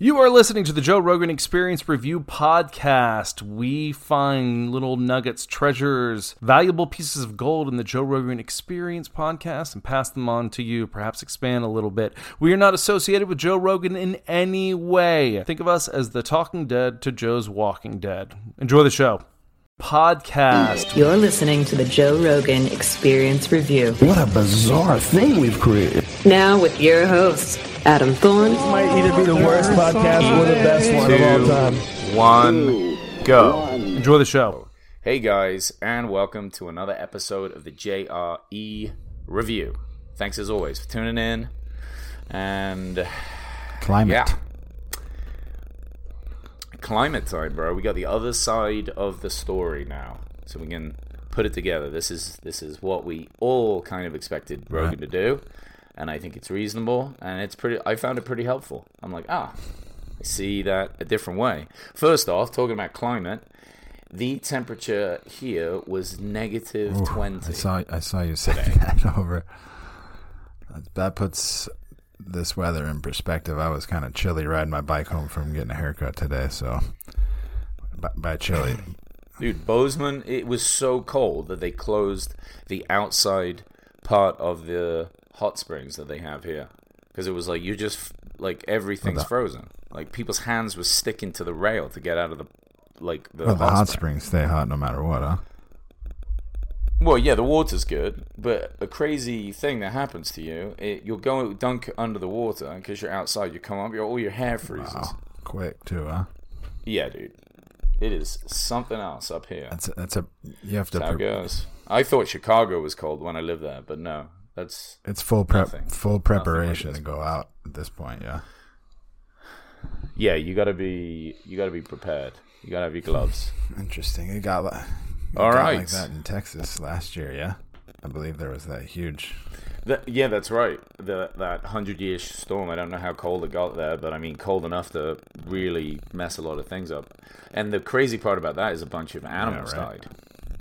You are listening to the Joe Rogan Experience Review Podcast. We find little nuggets, treasures, valuable pieces of gold in the Joe Rogan Experience Podcast and pass them on to you, perhaps expand a little bit. We are not associated with Joe Rogan in any way. Think of us as the Talking Dead to Joe's Walking Dead. Enjoy the show. Podcast. You're listening to the Joe Rogan Experience Review. What a bizarre thing we've created. Now with your hosts, Adam Thorne, This might either be the worst podcast or the best one of all time. One, go. Enjoy the show. Hey guys, and welcome to another episode of the JRE Review. Thanks as always for tuning in. And Climate. yeah, climate time, bro. We got the other side of the story now, so we can put it together. This is this is what we all kind of expected Rogan Right. to do, and I think it's reasonable, and it's pretty. I found it pretty helpful. I'm like, ah, I see that a different way. First off, talking about climate. The temperature here was negative Ooh, 20. I saw I saw you say that over. That puts this weather in perspective. I was kind of chilly riding my bike home from getting a haircut today, so by, by chilly, Dude, Bozeman, it was so cold that they closed the outside part of the hot springs that they have here. Because it was like, you just, like, everything's frozen. Like, people's hands were sticking to the rail to get out of the, like, the, well, the hot spring. springs stay hot no matter what, huh? Well, yeah, the water's good, but a crazy thing that happens to you, it, you'll go dunk under the water because you're outside. You come up, your all your hair freezes. Wow, quick too, huh? Yeah, dude, it is something else up here. That's a, that's a you have to. That's how it goes. I thought Chicago was cold when I lived there, but no, that's it's full prep, Nothing. full preparation this. to go out at this point. Yeah, yeah. You gotta be, you gotta be prepared. You gotta have your gloves. interesting. It got, it All got right. like that in Texas last year. Yeah, I believe there was that huge. Yeah, that's right. The, that hundred year storm. I don't know how cold it got there, but I mean, cold enough to really mess a lot of things up. And the crazy part about that is a bunch of animals right. died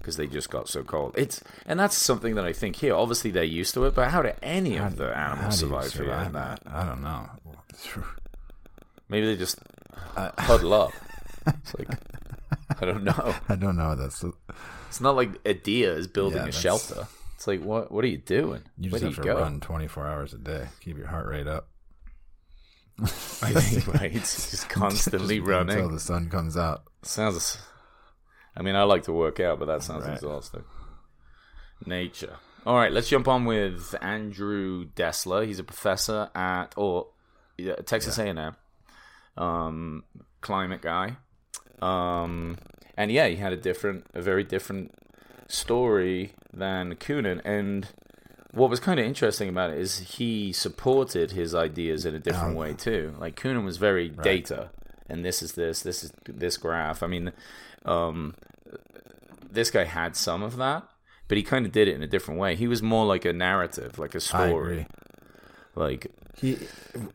because they just got so cold. It's and that's something that I think here. Obviously, they're used to it, but how do any of the animals survive, here? survive that? I don't know. Maybe they just huddle up. It's like I don't know. I don't know. That's It's not like a deer is building Yeah, a shelter. It's like what? What are you doing? you Where just do have to go? run 24 hours a day. Keep your heart rate up. I think right. It's just constantly Just running. until the sun comes out. Sounds. I mean, I like to work out, but that sounds Right. exhausting. Nature. All right, let's jump on with Andrew Dessler. He's a professor at or yeah, Texas A&M, um, climate guy. Um, and yeah, he had a different, a very different story than Koonin. And what was kind of interesting about it is he supported his ideas in a different way too. Like Koonin was very data, and this is this, this is this graph. I mean, um, this guy had some of that, but he kind of did it in a different way. He was more like a narrative, like a story. Like He,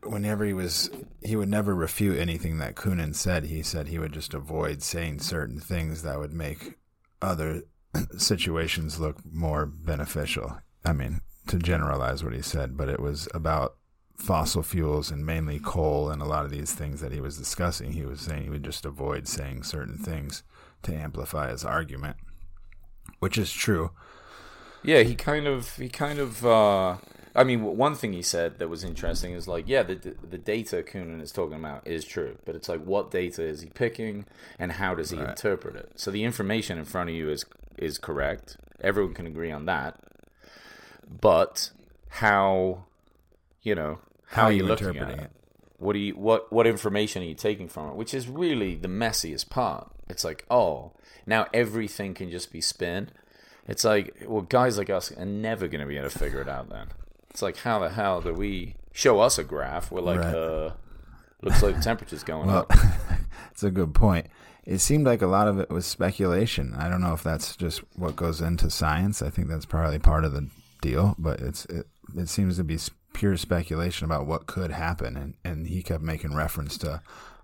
whenever he was, he would never refute anything that Koonin said. He said he would just avoid saying certain things that would make other situations look more beneficial. I mean, to generalize what he said, but it was about fossil fuels and mainly coal and a lot of these things that he was discussing. He was saying he would just avoid saying certain things to amplify his argument, which is true. Yeah, he kind of he kind of uh I mean, one thing he said that was interesting is like, yeah, the the data Koonin is talking about is true, but it's like, what data is he picking, and how does he interpret it? So the information in front of you is is correct. Everyone can agree on that, but how, you know, how, How are you looking at interpreting it? it? What do you what what information are you taking from it? Which is really the messiest part. It's like, oh, now everything can just be spin. It's like, well, guys like us are never going to be able to figure it out. Then it's like, how the hell do we show us a graph? We're like, Right. uh, Looks like the temperature's going Well, up. it's a good point. It seemed like a lot of it was speculation. I don't know if that's just what goes into science. I think that's probably part of the deal, but it's it, it seems to be pure speculation about what could happen. And, and he kept making reference to,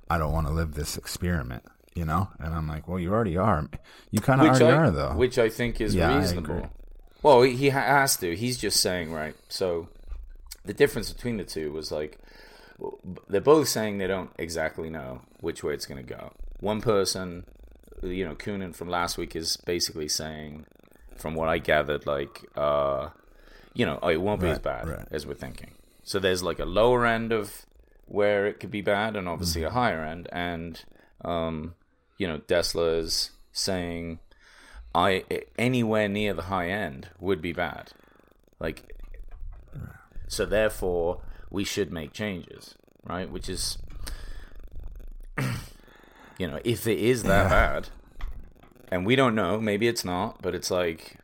I don't want to live this experiment, you know? And I'm like, well, you already are. You kind of already I, are, though. Which I think is Yeah, reasonable. Well, he has to. He's just saying, right. So the difference between the two was like they're both saying they don't exactly know which way it's going to go. One person, you know, Koonin from last week is basically saying, from what I gathered, like, uh, you know, oh, it won't be as bad right. as we're thinking. So there's like a lower end of where it could be bad, and obviously Mm-hmm. a higher end. And um, you know, Dessler is saying, I anywhere near the high end would be bad. Like, so therefore we should make changes, right? Which is, you know, if it is that bad, and we don't know, maybe it's not, but it's like,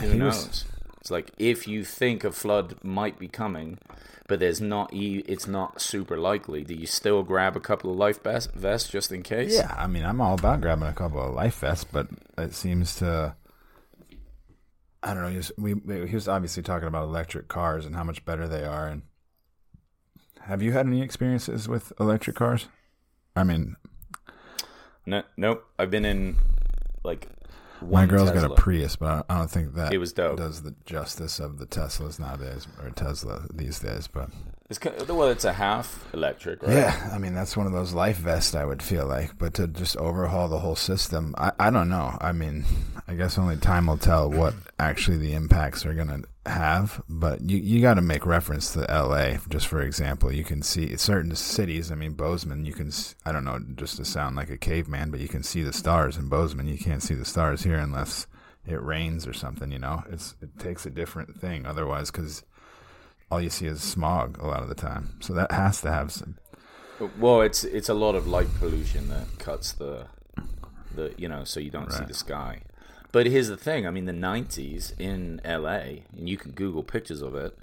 who knows? It's like if you think a flood might be coming, but there's not, it's not super likely. Do you still grab a couple of life vest- vests just in case? Yeah, I mean, I'm all about grabbing a couple of life vests, but it seems to. I don't know. He was, we, he was obviously talking about electric cars and how much better they are. And have you had any experiences with electric cars? I mean, No, nope. I've been in like my girl's got a Prius, but I don't, I don't think that It was dope. does the justice of the Teslas nowadays or Tesla these days. But It's kind of, well, it's a half electric, right? Yeah, I mean that's one of those life vests I would feel like, but to just overhaul the whole system, I, I don't know. I mean, I guess only time will tell what actually the impacts are going to have. But you you got to make reference to L.A. just for example. You can see certain cities. I mean, Bozeman. You can I don't know just to sound like a caveman, but you can see the stars in Bozeman. You can't see the stars here unless it rains or something. You know, it's it takes a different thing otherwise because all you see is smog a lot of the time. So that has to have some Well, it's it's a lot of light pollution that cuts the the you know so you don't see the sky. But here's the thing. I mean, the '90s in LA, and you can Google pictures of it.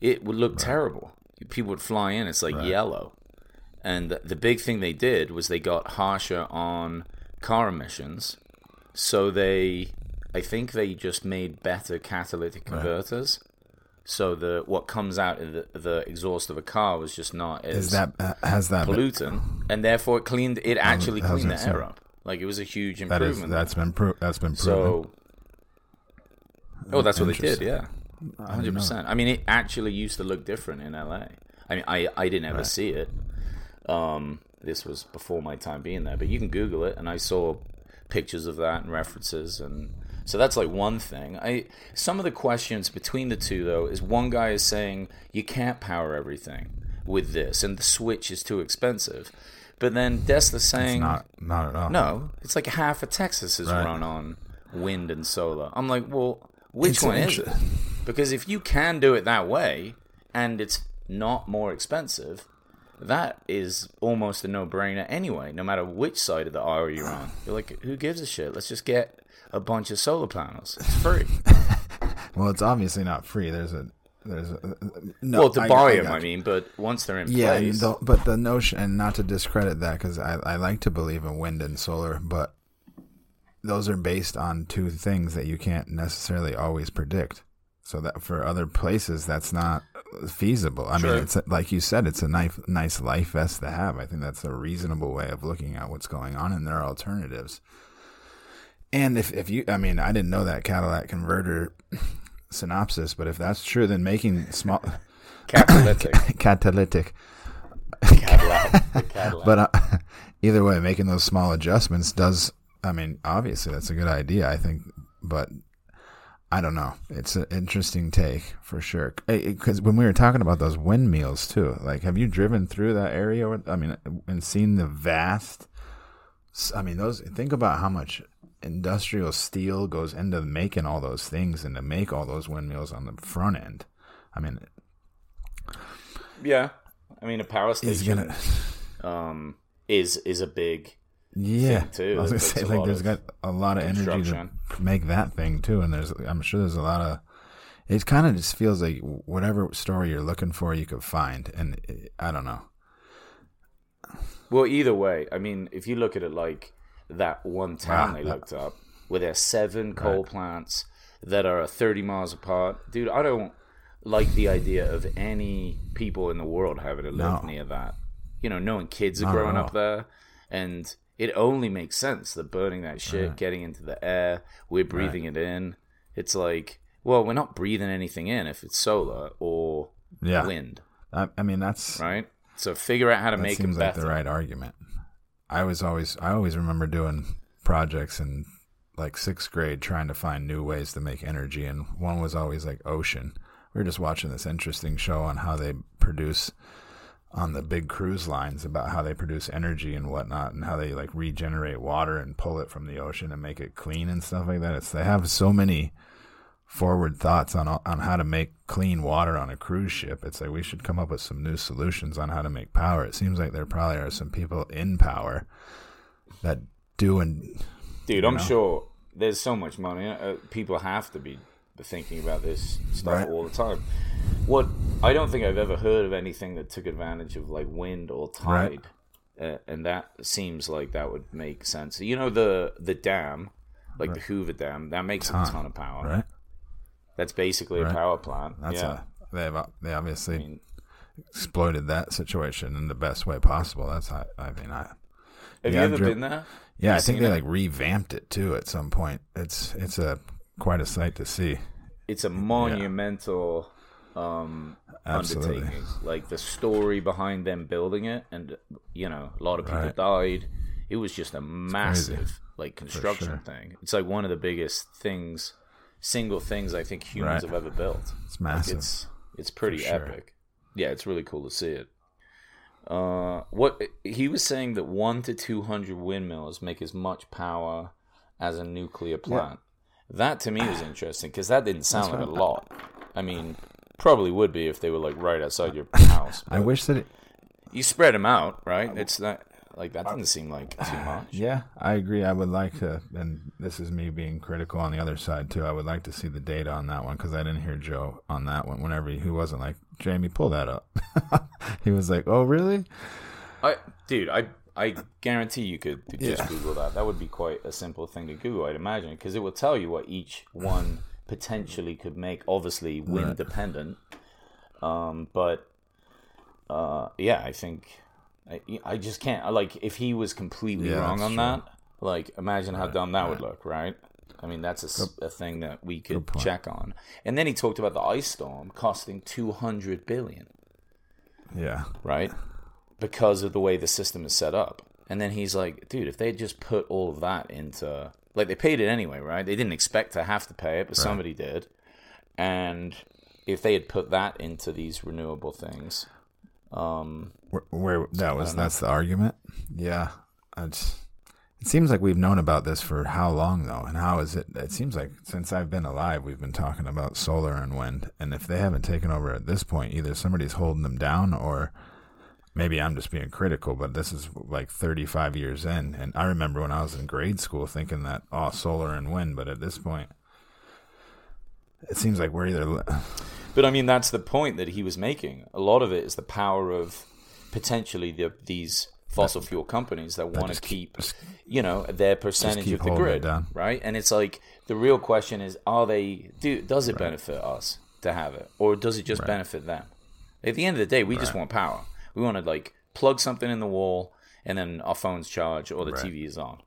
It would look terrible. People would fly in. It's like yellow. And the, the big thing they did was they got harsher on car emissions. So they, I think they just made better catalytic converters. So the what comes out of the, the exhaust of a car was just not as Is that uh, has that been, pollutant, and therefore it cleaned. It actually cleaned the air up. Like it was a huge that is improvement. that's been pro- that's been proven. so. Oh, that's what they did. Yeah, hundred percent. I mean, it actually used to look different in LA. I mean, I I didn't ever see it. Um, this was before my time being there, but you can Google it, and I saw pictures of that and references, and so that's like one thing. I some of the questions between the two though is one guy is saying you can't power everything with this, and the switch is too expensive, but then Dessler's saying Not not at all. no, it's like half of Texas is Right. run on wind and solar. I'm like, well, which It's one is it? Because if you can do it that way and it's not more expensive, that is almost a no-brainer anyway. No matter which side of the aisle you're on, you're like, who gives a shit? Let's just get a bunch of solar panels. It's free. Well, it's obviously not free. There's a there's a no. well, to I- buy I them, got I mean, but once they're in Yeah, place, the, but the notion, and not to discredit that, because I, I like to believe in wind and solar, but those are based on two things that you can't necessarily always predict. So that for other places, that's not feasible. I Sure. mean, it's a, like you said, it's a nice, nice life vest to have. I think that's a reasonable way of looking at what's going on, and there are alternatives. And if, if you, I mean, I didn't know that Cadillac converter synopsis, but if that's true, then making small catalytic. catalytic Cadillac. Cadillac. but uh, either way, making those small adjustments does. I mean, obviously that's a good idea. I think, but I don't know. It's an interesting take for sure. Because when we were talking about those windmills too, like, have you driven through that area? with- I mean, and seen the vast. I mean, those. Think about how much industrial steel goes into making all those things and to make all those windmills on the front end. I mean, yeah, I mean, a power station gonna. um, is is a big Yeah, thing, too. I was gonna say like there's got a lot of energy to make that thing too, and there's I'm sure there's a lot of. It kind of just feels like whatever story you're looking for, you could find, and it, I don't know. Well, either way, I mean, if you look at it like that one town Wow, they looked up, where there's seven coal plants that are 30 miles apart, dude, I don't like the idea of any people in the world having to live No. near that. You know, knowing kids are Not growing up there, and it only makes sense that burning that shit, getting into the air, we're breathing it in. It's like, well, we're not breathing anything in if it's solar or Yeah. wind, I, I mean, that's right? So figure out how to that make seems it like the right argument. I was always, I always remember doing projects in like sixth grade trying to find new ways to make energy, and one was always like ocean. We were just watching this interesting show on how they produce on the big cruise lines about how they produce energy and whatnot, and how they like regenerate water and pull it from the ocean and make it clean and stuff like that. It's they have so many forward thoughts on on how to make clean water on a cruise ship. It's like we should come up with some new solutions on how to make power. It seems like there probably are some people in power that do and Dude, I'm know? sure there's so much money. Uh, people have to be thinking about this stuff Right. all the time. What I don't think I've ever heard of anything that took advantage of like wind or Right. tide, uh, and that seems like that would make sense. You know the the dam, like the Hoover Dam, that makes a Ton, ton of power. Right. That's basically a power plant. That's yeah. a they have they obviously I mean, exploited that situation in the best way possible. That's how, I mean I have Yeah, you ever dri- been there? yeah I think they it? like revamped it too at some point. It's it's a quite a sight to see. it's a monumental um undertaking like the story behind them building it and you know a lot of people Right. died it was just a massive like construction sure. thing it's like one of the biggest things single things i think humans Right. have ever built It's Like, massive. it's it's pretty sure. epic yeah it's really cool to see it uh what he was saying that 1 to 200 windmills make as much power as a nuclear plant that to me was interesting because that didn't sound like a lot. I mean, probably would be if they were like right outside your house. I wish that it, you spread them out, right? It's not like that doesn't seem like too much. Yeah, I agree. I would like to, and this is me being critical on the other side too. I would like to see the data on that one because I didn't hear Joe on that one. Whenever he, he wasn't like Jamie, pull that up. he was like, "Oh, really?" I, dude, I I guarantee you could just Yeah. Google that. That would be quite a simple thing to Google, I'd imagine, because it will tell you what each one potentially could make. Obviously, wind dependent, um, but uh, yeah, I think I, I just can't. Like, if he was completely Yeah, wrong on true. that, like, imagine how dumb that would look, right? I mean, that's a thing that we could check on. And then he talked about the ice storm costing two hundred billion Yeah, right? Because of the way the system is set up. And then he's like, dude, if they just put all of that into like they paid it anyway, right? They didn't expect to have to pay it, but somebody did. And if they had put that into these renewable things, um where, where that was that's the argument. Yeah, it seems like we've known about this for how long though, and how is it? It seems like since I've been alive, we've been talking about solar and wind, and if they haven't taken over at this point, either somebody's holding them down or. Maybe I'm just being critical, but this is like 35 years in, and I remember when I was in grade school thinking that oh, solar and wind, but at this point, it seems like we're either But I mean, that's the point that he was making. A lot of it is the power of potentially the, these fossil fuel companies that want to just keep, you know, their percentage of the grid, right? And it's like the real question is: Are they? Do does it benefit us to have it, or does it just benefit them? At the end of the day, we just want power. We want to like plug something in the wall, and then our phones charge or the Right. TV is on.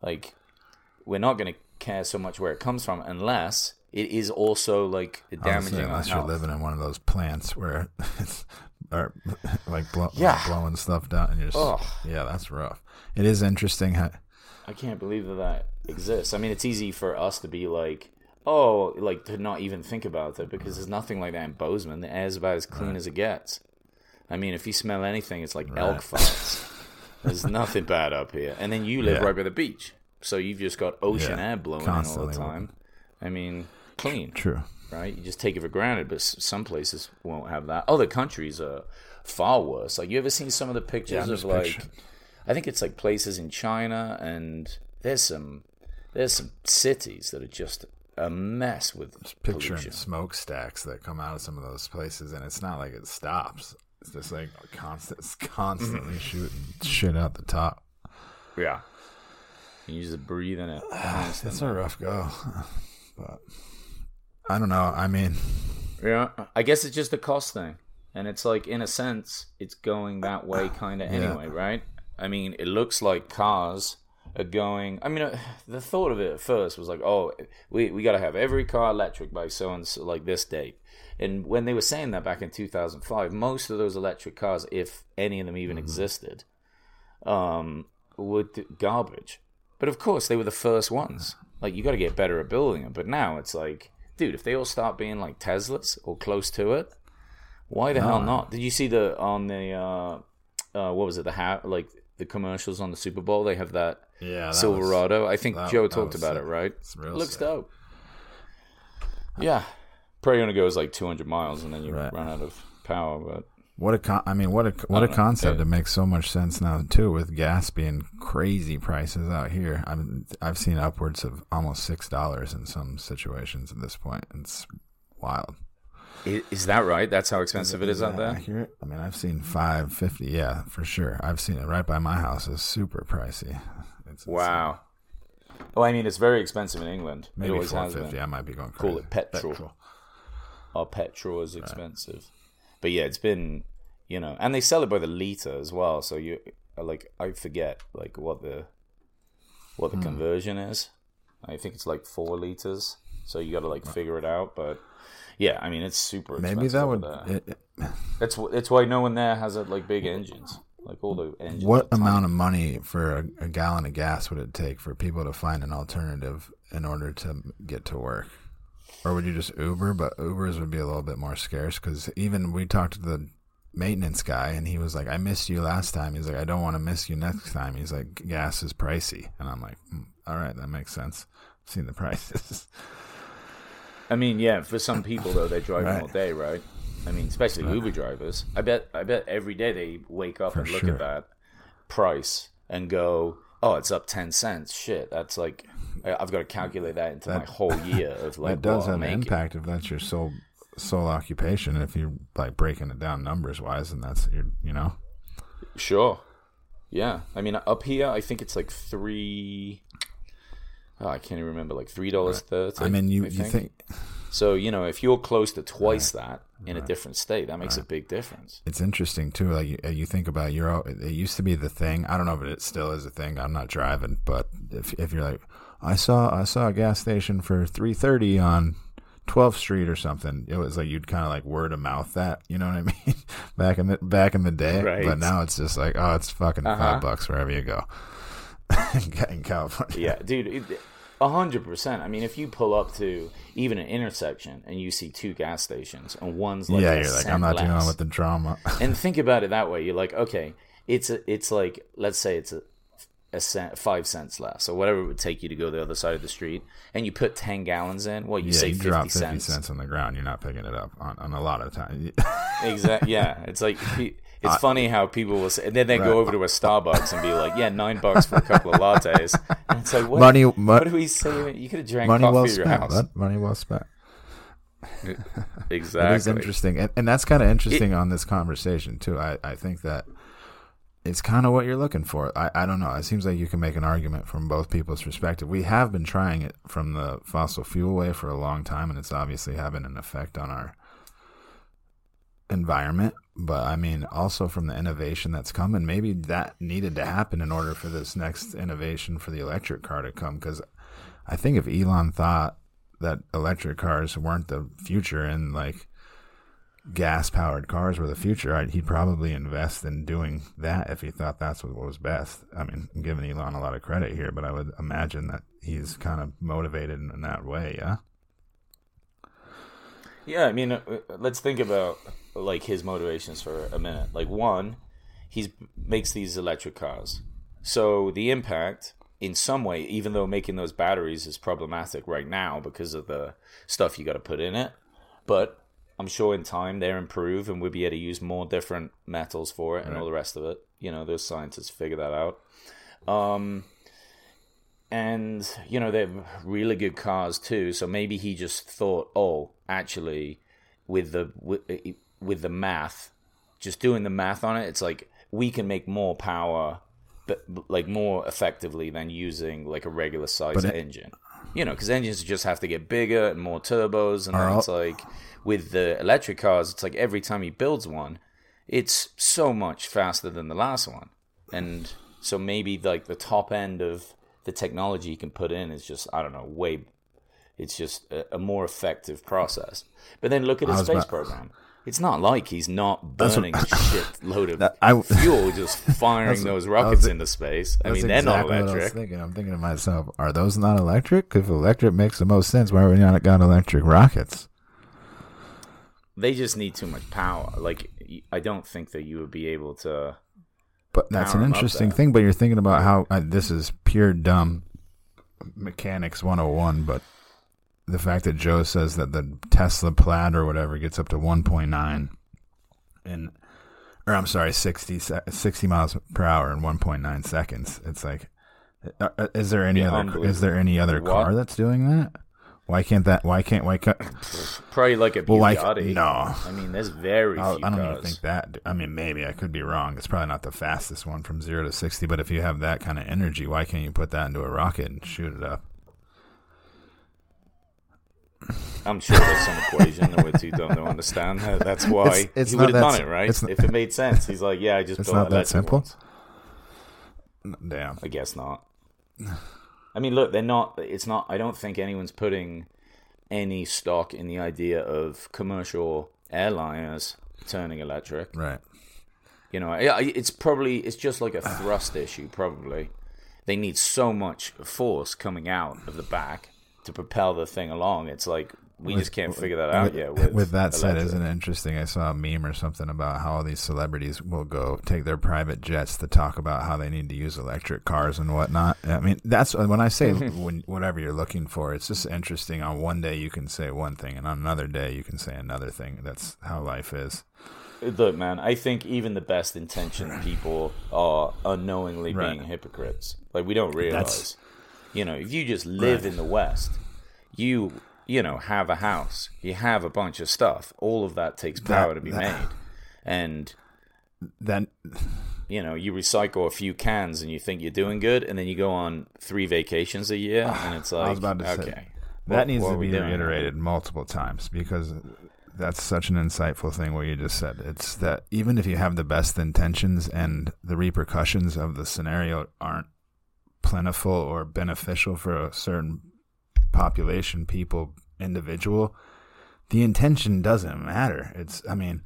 Like, we're not going to care so much where it comes from unless it is also like damaging Honestly, unless you're health. living in one of those plants where it's or like blow, Yeah. blowing stuff down and you're just Ugh. yeah that's rough it is interesting how I can't believe that that exists. I mean, it's easy for us to be like, oh, like to not even think about it because there's nothing like that in Bozeman. The air's about as clean as it gets. I mean, if you smell anything, it's like elk farts. There's nothing bad up here. And then you live Yeah. right by the beach, so you've just got ocean Yeah, air blowing in all the time. I mean, clean true right? You just take it for granted, but some places won't have that. Other countries are far worse. Like you ever seen some of the pictures I'm of like, picturing- I think it's like places in China, and there's some there's some cities that are just a mess with picturing pollution. smokestacks that come out of some of those places and it's not like it stops It's just like constant, it's constantly mm. shooting shit out the top. Yeah. You just breathe in it. It's a rough go, but I don't know. I mean, Yeah, I guess it's just a cost thing, and it's like in a sense, it's going that way kind of anyway, right? I mean, it looks like cars are going. I mean, uh, the thought of it at first was like, oh, we we got to have every car electric by so and so like this date. And when they were saying that back in 2005, most of those electric cars, if any of them even existed, um, were garbage. But of course, they were the first ones. Like you got to get better at building them. But now it's like, dude, if they all start being like Teslas or close to it, why the hell not? Did you see the on the uh, uh, what was it the hat like the commercials on the Super Bowl? They have that Yeah, that Silverado. I think that- Joe that talked about sick. it, right? It looks sick. dope. Yeah, probably only goes like 200 miles and then you Right. run out of power. But what a con- I mean, what a what a know. concept! It makes so much sense now too, with gas being crazy prices out here. I'm I've seen upwards of almost six dollars in some situations at this point. It's wild. is that right? That's how expensive it is out there. Accurate? I mean, I've seen five fifty. Yeah, for sure. I've seen it right by my house. It's super pricey. It's. Wow. Well, I mean, it's very expensive in England. it Maybe four fifty. I might be going Call it petrol. Our petrol is expensive. But yeah, it's been you know, and they sell it by the liter as well. So you like I forget like what the what Hmm. the conversion is. I think it's like four liters. So you got to like figure it out. But yeah, I mean it's super. Maybe that would. It, it- That's wh- why no one there has a, like big engines. Like all the engines. what amount of money for a, a gallon of gas would it take for people to find an alternative in order to get to work? Or would you just Uber? But Ubers would be a little bit more scarce because even we talked to the maintenance guy and he was like, I missed you last time. He's like, I don't want to miss you next time. He's like, gas is pricey. And I'm like, "Hmm, all right, that makes sense. I've seen the prices. I mean, yeah, for some people though, they're driving Right. all day, right? I mean, especially Uber drivers. I bet, I bet every day they wake up For and look sure. at that price and go, "Oh, it's up ten cents." Shit, that's like I've got to calculate that into my whole year of like that does have an impact if that's your sole sole occupation. If you're like breaking it down numbers wise, and that's your, you know, Sure. Yeah, I mean, up here, I think it's like three. Oh, I can't even remember, like three dollars thirty. I mean, you I you think so? You know, if you're close to twice that in a different state, that makes a big difference. it's interesting too. Like you, you think about your, it used to be the thing. I don't know if it still is a thing. I'm not driving, but if if you're like, I saw I saw a gas station for three thirty on 12th Street or something. It was like you'd kind of like word of mouth that, you know what I mean? back in the back in the day, Right. but now it's just like, oh, it's fucking Uh-huh. five bucks wherever you go in California. Yeah, dude, it- hundred percent. I mean, if you pull up to even an intersection and you see two gas stations and one's like yeah, you're like, I'm not less, dealing with the drama. and think about it that way. You're like, okay, it's a, it's like, let's say it's a, a cent, five cents less, or whatever it would take you to go the other side of the street, and you put ten gallons in. Well, you yeah, say you fifty drop 50 cents. cents on the ground, you're not picking it up on, on a lot of times. Exactly. Yeah, it's like it's uh, funny how people will say, and then they Right. go over to a Starbucks and be like, "Yeah, nine bucks for a couple of lattes." And it's like, what, Money- What mo- do we say? You could have drank Money coffee well at your spent, house. bud. Money well spent. Exactly. It is interesting, and, and that's kind of interesting on this conversation too. I, I think that it's kind of what you're looking for. I, I don't know. It seems like you can make an argument from both people's perspective. We have been trying it from the fossil fuel way for a long time, and it's obviously having an effect on our environment. But I mean, also from the innovation that's coming, maybe that needed to happen in order for this next innovation for the electric car to come. Because I think if Elon thought that electric cars weren't the future and like gas powered cars were the future, I'd, he'd probably invest in doing that if he thought that's what was best. I mean, I'm giving Elon a lot of credit here, but I would imagine that he's kind of motivated in, in that way. Yeah. Yeah, I mean, uh, uh, let's think about like his motivations for a minute. Like one, he makes these electric cars, so the impact in some way, even though making those batteries is problematic right now because of the stuff you got to put in it, but I'm sure in time they'll improve and we'll be able to use more different metals for it and all the rest of it. You know, those scientists figure that out. Um, and you know they're really good cars too. So maybe he just thought, oh, actually, with the with, with the math, just doing the math on it, it's like we can make more power, but like more effectively than using like a regular size it- engine. You know, because engines just have to get bigger and more turbos, and then all- it's like with the electric cars, it's like every time he builds one, it's so much faster than the last one, and so maybe like the top end of the technology you can put in is just I don't know way it's just a, a more effective process. But then look at his space about- program. It's not like he's not burning a shit load of That- I- fuel just firing those rockets was- into space. I mean, they're not exactly what I was electric. thinking. I'm thinking to myself, are those not electric? If electric makes the most sense, why are we not got electric rockets? They just need too much power. Like I don't think that you would be able to. But that's an interesting there. thing. But you're thinking about how uh, this is pure dumb mechanics 101. But the fact that Joe says that the Tesla Plaid or whatever gets up to 1.9 in, or I'm sorry, 60, 60 miles per hour in 1.9 seconds. It's like, uh, uh, is there any Yeah, other? Is there any other What? car that's doing that? Why can't that? Why can't? Why can't? Probably like a Well, like, Bugatti. no. I mean, there's very I, few I don't cars. even think that. I mean, maybe I could be wrong. It's probably not the fastest one from zero to sixty. But if you have that kind of energy, why can't you put that into a rocket and shoot it up? I'm sure there's some equation that we're too dumb to understand. That's why It's- it's he would have done it, right? not- if it made sense, he's like, "Yeah, I just It's built not that simple? ones." Damn. I guess not. I mean, look, they're not. It's not. I don't think anyone's putting any stock in the idea of commercial airliners turning electric. Right. You know, it's probably it's just like a thrust issue. Probably they need so much force coming out of the back to propel the thing along. It's like we just can't figure that out with, yet. With, with that said, isn't it interesting? I saw a meme or something about how all these celebrities will go take their private jets to talk about how they need to use electric cars and whatnot. I mean, that's when I say when, whatever you're looking for. It's just interesting. On one day you can say one thing, and on another day you can say another thing. That's how life is. Look, man, I think even the best intentioned people are unknowingly Right. being hypocrites. Like we don't realize. That's- You know, if you just live Right. in the West, you you know have a house, you have a bunch of stuff. All of that takes power to be that- made, and Then you know you recycle a few cans and you think you're doing good, and then you go on three vacations a year, ah, and it's like I was about to okay, say what- that needs what to be reiterated multiple times because that's such an insightful thing what you just said. It's that even if you have the best intentions and the repercussions of the scenario aren't plentiful or beneficial for a certain population, people, individual, the intention doesn't matter. It's, I mean,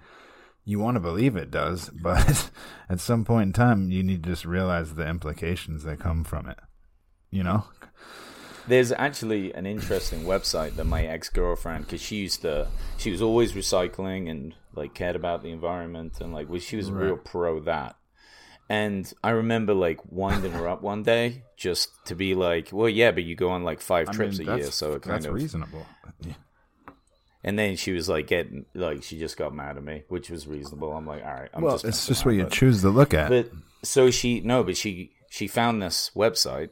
you want to believe it does, but at some point in time, you need to just realize the implications that come from it. You know? There's actually an interesting website that my ex girlfriend, because she used to, she was always recycling and like cared about the environment and like, well, she was real pro that. And I remember like winding her up one day just to be like, well, yeah, but you go on like five I trips mean, a year, so it kind that's of. reasonable. Yeah. And then she was like getting like she just got mad at me, which was reasonable. I'm like, all right, I'm well, just it's just what you but- choose to look at. But so she no, but she she found this website,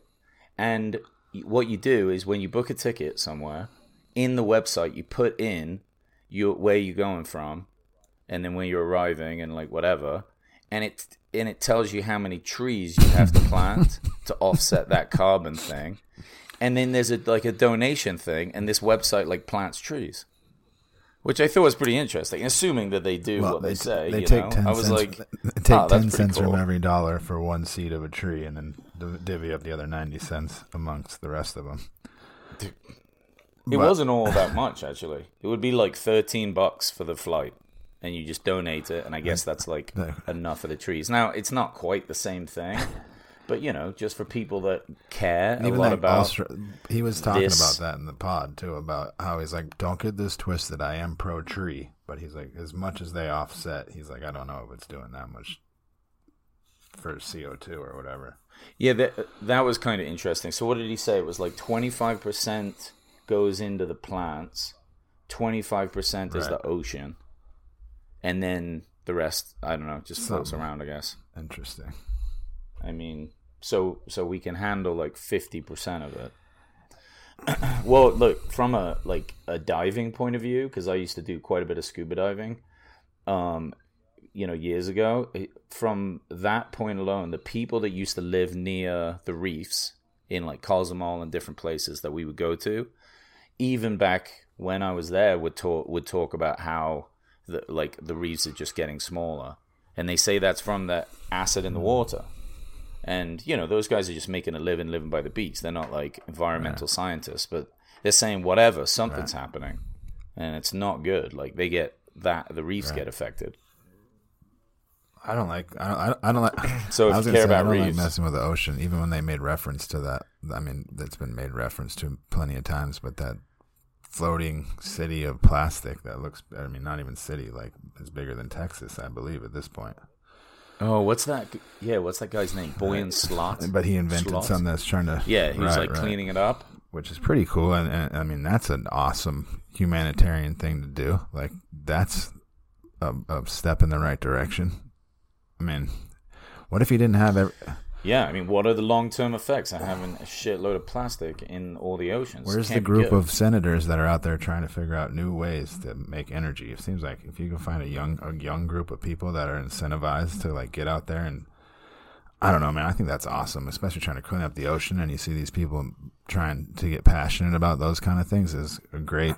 and what you do is when you book a ticket somewhere, in the website you put in your where you're going from, and then when you're arriving and like whatever, and it and it tells you how many trees you have to plant to offset that carbon thing, and then there's a like a donation thing, and this website like plants trees. Which I thought was pretty interesting, assuming that they do well, what they, say. they you take know? ten I was cents. like, they take "Oh, ten cents cool." from every dollar for one seed of a tree, and then divvy up the other ninety cents amongst the rest of them. It But- wasn't all that much actually. It would be like thirteen bucks for the flight, and you just donate it, and I guess that's like enough for the trees. Now it's not quite the same thing, but you know, just for people that care a lot about. He was talking this- about that in the pod too, about how he's like, "Don't get this twisted. I am pro tree, but he's like, as much as they offset, he's like, I don't know if it's doing that much for CO two or whatever." Yeah, that that was kind of interesting. So what did he say? It was like twenty five percent goes into the plants, twenty five percent is the ocean, and then the rest, I don't know, just floats around. I guess. Interesting. I mean, so so we can handle like fifty percent of it. well, look from a like a diving point of view, because I used to do quite a bit of scuba diving. Um, you know years ago. From that point alone, the people that used to live near the reefs in like Cozumel and different places that we would go to, even back when I was there, would talk would talk about how the like the reefs are just getting smaller, and they say that's from the acid in the water. And you know those guys are just making a living, living by the beach. They're not like environmental scientists, but they're saying whatever, something's happening, and it's not good. Like they get that the reefs get affected. I don't like. I don't. I don't, I don't like. So if I was you care say, I about don't like reefs- messing with the ocean, even when they made reference to that. I mean, that's been made reference to plenty of times. But that floating city of plastic that looks. I mean, not even city. Like is bigger than Texas, I believe, at this point. Oh, what's that? Yeah, what's that guy's name? Uh, Boyan Slat. But he invented Slat? something that's trying to. Yeah, he was Right, like right. cleaning it up. which is pretty cool. And, and I mean, that's an awesome humanitarian thing to do. Like, that's a, a step in the right direction. I mean, what if he didn't have every, Yeah, I mean, what are the long term effects of having a shitload of plastic in all the oceans? Where's the Can't group of senators that are out there trying to figure out new ways to make energy? It seems like if you can find a young a young group of people that are incentivized to like get out there and I don't know, man. I think that's awesome, especially trying to clean up the ocean. And you see these people trying to get passionate about those kind of things is a great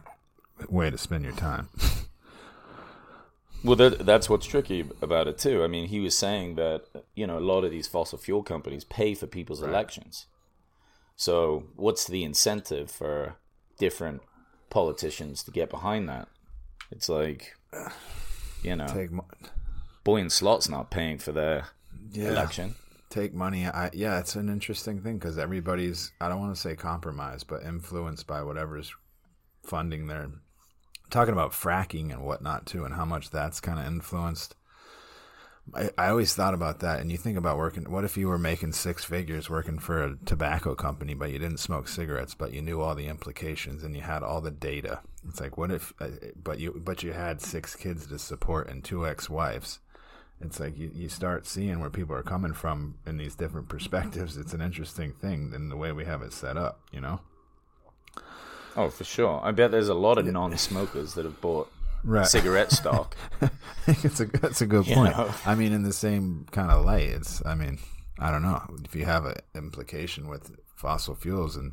way to spend your time. Well, that, that's what's tricky about it too. I mean, he was saying that you know a lot of these fossil fuel companies pay for people's elections. So, what's the incentive for different politicians to get behind that? It's like, you know, Take mo- Boyan Slat's not paying for their Yeah. election. take money. I yeah, it's an interesting thing because everybody's I don't want to say compromised, but influenced by whatever's funding their talking about fracking and whatnot too, and how much that's kind of influenced. I, I always thought about that, and you think about working. What if you were making six figures working for a tobacco company, but you didn't smoke cigarettes, but you knew all the implications and you had all the data? It's like, what if? uh, But you, but you had six kids to support and two ex-wives. It's like you, you start seeing where people are coming from in these different perspectives. It's an interesting thing than the way we have it set up, you know? Oh, for sure. I bet there's a lot of non-smokers that have bought Right. cigarette stock. it's a that's a good You point. know? I mean, in the same kind of light, it's. I mean, I don't know if you have an implication with fossil fuels and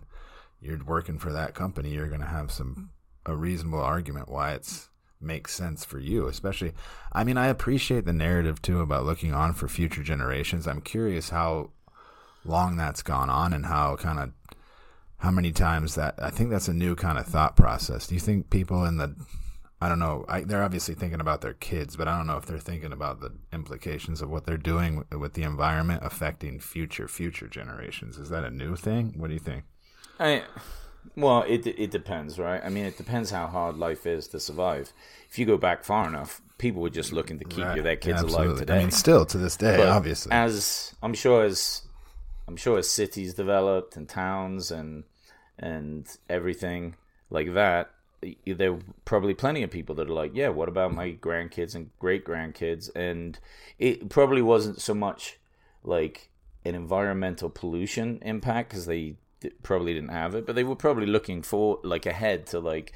you're working for that company, you're going to have some a reasonable argument why it's makes sense for you. Especially, I mean, I appreciate the narrative too about looking on for future generations. I'm curious how long that's gone on and how kind of how many times that I think that's a new kind of thought process. Do you think people in the I don't know. I, they're obviously thinking about their kids, but I don't know if they're thinking about the implications of what they're doing with, with the environment affecting future future generations. Is that a new thing? What do you think? I, well, it it depends, right? I mean, it depends how hard life is to survive. If you go back far enough, people were just looking to keep Right. their kids Yeah, alive today. I mean, still to this day, But obviously. as I'm sure as I'm sure as cities developed and towns and and everything like that, there were probably plenty of people that are like, yeah, what about my grandkids and great grandkids? And it probably wasn't so much like an environmental pollution impact because they probably didn't have it, but they were probably looking for like ahead to like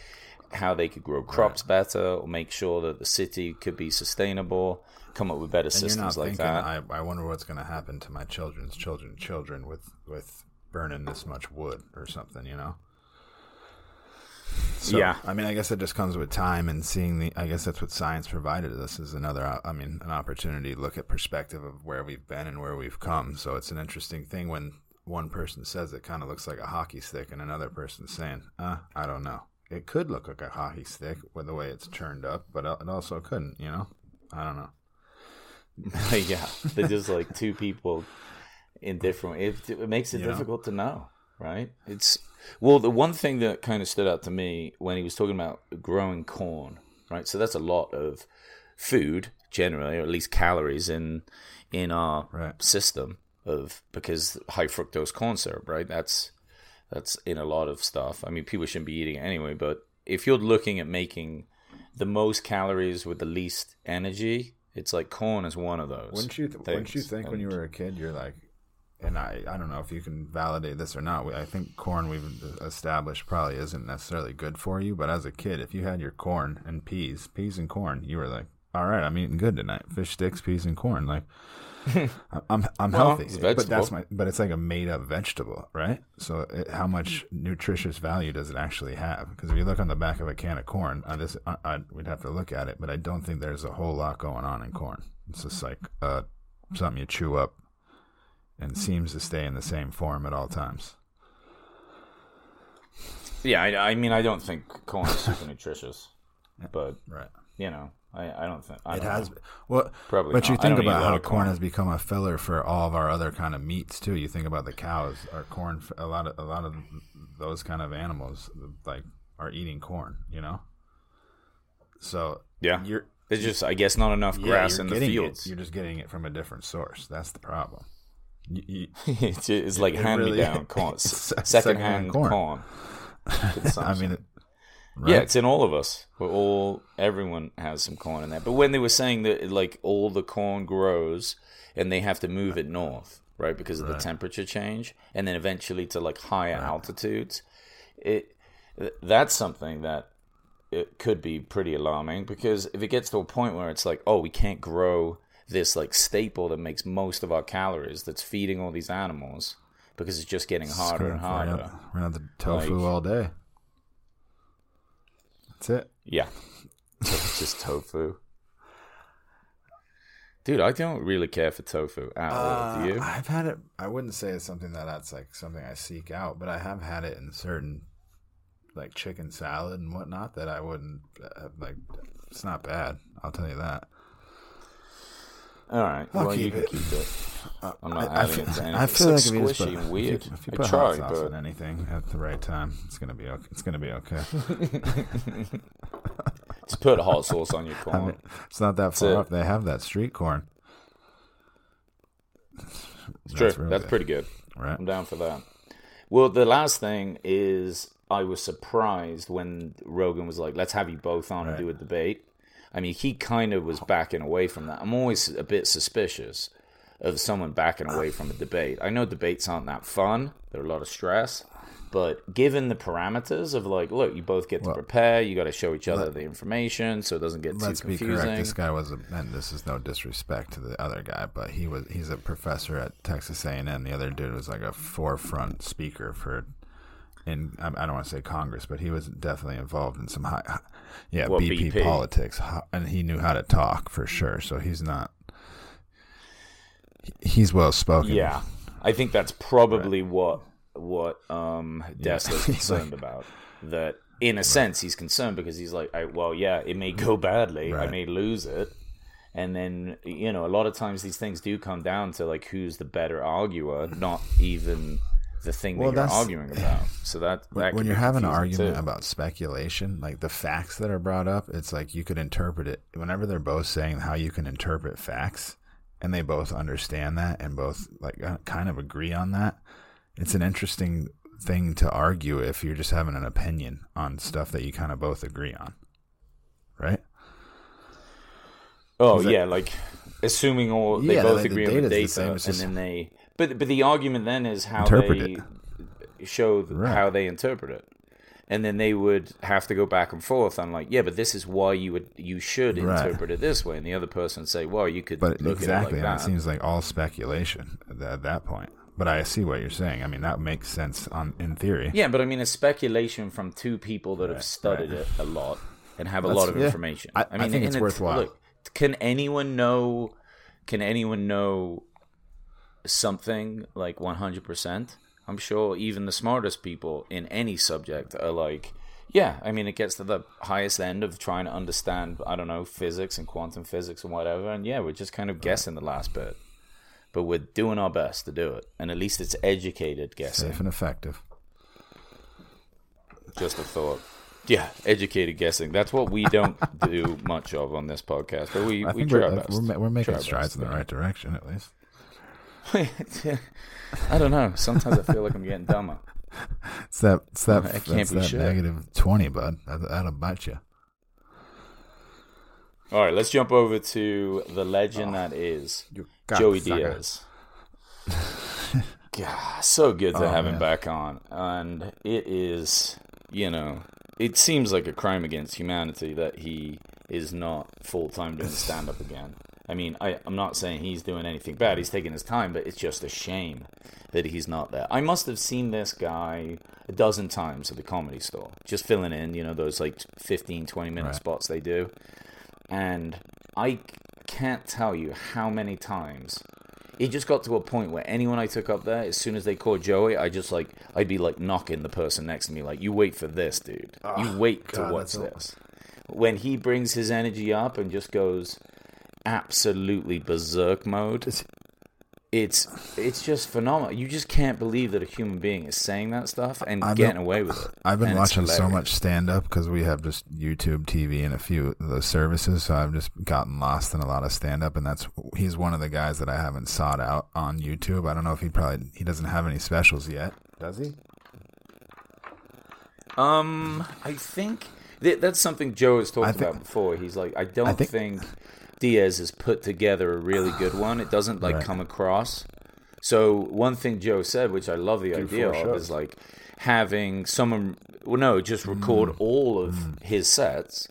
how they could grow crops better or make sure that the city could be sustainable, come up with better and you're not systems like thinking, that. I, I wonder what's going to happen to my children's children's children with with burning this much wood or something, you know? So, Yeah. I mean, I guess it just comes with time and seeing the. I guess that's what science provided us is another. uh, I mean, an opportunity to look at perspective of where we've been and where we've come. So it's an interesting thing when one person says it kind of looks like a hockey stick, and another person's saying, "Uh, I don't know." It could look like a hockey stick with the way it's turned up, but it also couldn't. You know, I don't know. yeah, they're just like two people in different. It, it makes it You know? difficult to know, right? It's well, the one thing that kind of stood out to me when he was talking about growing corn, right? So that's a lot of food generally, or at least calories in in our Right. system of because high fructose corn syrup, right? That's that's in a lot of stuff. I mean, people shouldn't be eating it anyway, but if you're looking at making the most calories with the least energy, it's like corn is one of those. Wouldn't you? Th- wouldn't you think when you were a kid, you're like, and I, I don't know if you can validate this or not. we- I think corn we've established probably isn't necessarily good for you. But as a kid, if you had your corn and peas, peas and corn, you were like, all right, I'm eating good tonight. Fish sticks, peas, and corn. Like I'm I'm Well, healthy, but that's my but it's like a made up vegetable, right? So it, how much nutritious value does it actually have? Because if you look on the back of a can of corn, I just I, I, we'd have to look at it, but I don't think there's a whole lot going on in corn. It's just like uh, something you chew up and seems to stay in the same form at all times. Yeah, I, I mean, I don't think corn is super nutritious, but Right. you know, I, I don't think I It don't has, know. well, Probably But you not. I think don't eat a about how corn has become a filler for all of our other kind of meats too. You think about the cows, our corn. A lot of a lot of those kind of animals like are eating corn. You know. So Yeah, you're just I guess not enough grass you're in the fields. It, you're just getting it from a different source. That's the problem. You, it's, it's like It hand-me-down corn, second hand corn. corn. I mean, it, Yeah, it's in all of us. We're all everyone has some corn in there. But when they were saying that like all the corn grows and they have to move it north, right, because of the temperature change, and then eventually to like higher altitudes, it that's something that it could be pretty alarming because if it gets to a point where it's like, oh, we can't grow this like staple that makes most of our calories that's feeding all these animals because it's just getting It's harder and harder. up- gonna have the tofu Like- all day. That's it. Yeah. Just tofu. Dude, I don't really care for tofu at all. Do you? Uh, I've had it. I wouldn't say it's something that that's like something I seek out, but I have had it in certain like chicken salad and whatnot that I wouldn't uh, like. It's not bad. I'll tell you that. All right. I'll well, you keep can keep it. I'm not I, I feel, it to anything. I feel it's like like if you just squishy put, and if you- if you, I put tried, hot sauce but on anything at the right time, it's gonna be okay. It's gonna be okay. just put hot sauce on your I corn. mean, it's not that it. far off. They have that street corn. It's true. That's good. pretty good. Right. I'm down for that. Well, the last thing is I was surprised when Rogan was like, let's have you both on and do a debate. I mean, he kind of was backing away from that. I'm always a bit suspicious of someone backing away from a debate. I know debates aren't that fun, they're a lot of stress. But given the parameters of like, look, you both get to Well, prepare, you got to show each other the information so it doesn't get Let's too be confusing. correct. This guy was, a, and this is no disrespect to the other guy, but he was he's a professor at Texas A and M. The other dude was like a forefront speaker for, in I don't want to say Congress, but he was definitely involved in some high, hi- yeah, What, BP, BP? politics, and he knew how to talk for sure. So he's not. He's well spoken. Yeah, I think that's probably what what um Yeah. He's concerned about. That in a sense he's concerned because he's like, I, well, yeah, it may go badly, I may lose it, and then you know a lot of times these things do come down to like who's the better arguer, not even the thing Well, that you're arguing about. So that, that when you're having an argument too. about speculation, like the facts that are brought up, it's like you could interpret it whenever they're both saying how you can interpret facts, and they both understand that and both like uh, kind of agree on that. It's an interesting thing to argue if you're just having an opinion on stuff that you kind of both agree on, right? Oh Is that- yeah, like assuming all they Yeah, both like, the agree on the data's the data, same, and then they. But but the argument then is how Interpret they show Right. how they interpret it, and then they would have to go back and forth on like, yeah, but this is why you would you should Right. interpret it this way, and the other person say, well, you could But look exactly, at it like and it seems like all speculation at that, point. But I see what you're saying. I mean, that makes sense on in theory. yeah, but I mean, it's speculation from two people that have studied right. it a lot and have a lot of yeah. information. I- I mean, think and it's it- worthwhile. Look, can anyone know? Can anyone know something like 100%? I'm sure even the smartest people in any subject are like, yeah, I mean, it gets to the highest end of trying to understand, I don't know, physics and quantum physics and whatever. And yeah, we're just kind of guessing the last bit. But we're doing our best to do it. And at least it's educated guessing. Safe and effective. Just a thought. Yeah, educated guessing. That's what we don't do much of on this podcast, but we, I we try we're, our best. we're, we're making our strides best, in the right direction, at least. I don't know. Sometimes I feel like I'm getting dumber. It's that, it's that, I can't that's be that sure. negative 20, bud. That, that'll bite you. All right, let's jump over to the legend oh, that is Joey Diaz. God, so good to Oh, have him back on. And it is, you know, it seems like a crime against humanity that he is not full time doing stand up again. I mean, I, I'm not saying he's doing anything bad. He's taking his time, but it's just a shame that he's not there. I must have seen this guy a dozen times at the comedy store, just filling in, you know, those like 15, 20 minute Right. spots they do. And I can't tell you how many times it just got to a point where anyone I took up there, as soon as they called Joey, I just like I'd be like knocking the person next to me, like, "You wait for this, dude. you ah, wait to God, watch that's a- this." When he brings his energy up and just goes absolutely berserk mode, it's it's just phenomenal. You just can't believe that a human being is saying that stuff and I've getting been- away with it. I've been And watching so much stand up because we have just YouTube TV and a few of those services. So I've just gotten lost in a lot of stand up, and that's he's one of the guys that I haven't sought out on YouTube. I don't know if he probably he doesn't have any specials yet. Does he? Um, I think th- that's something Joe has talked I think- about before. He's like, I don't think- think, Diaz has put together a really good one. It doesn't like Right. come across. So one thing Joe said, which I love the idea of, shows. is like having someone, well, no, just record Mm. all of his sets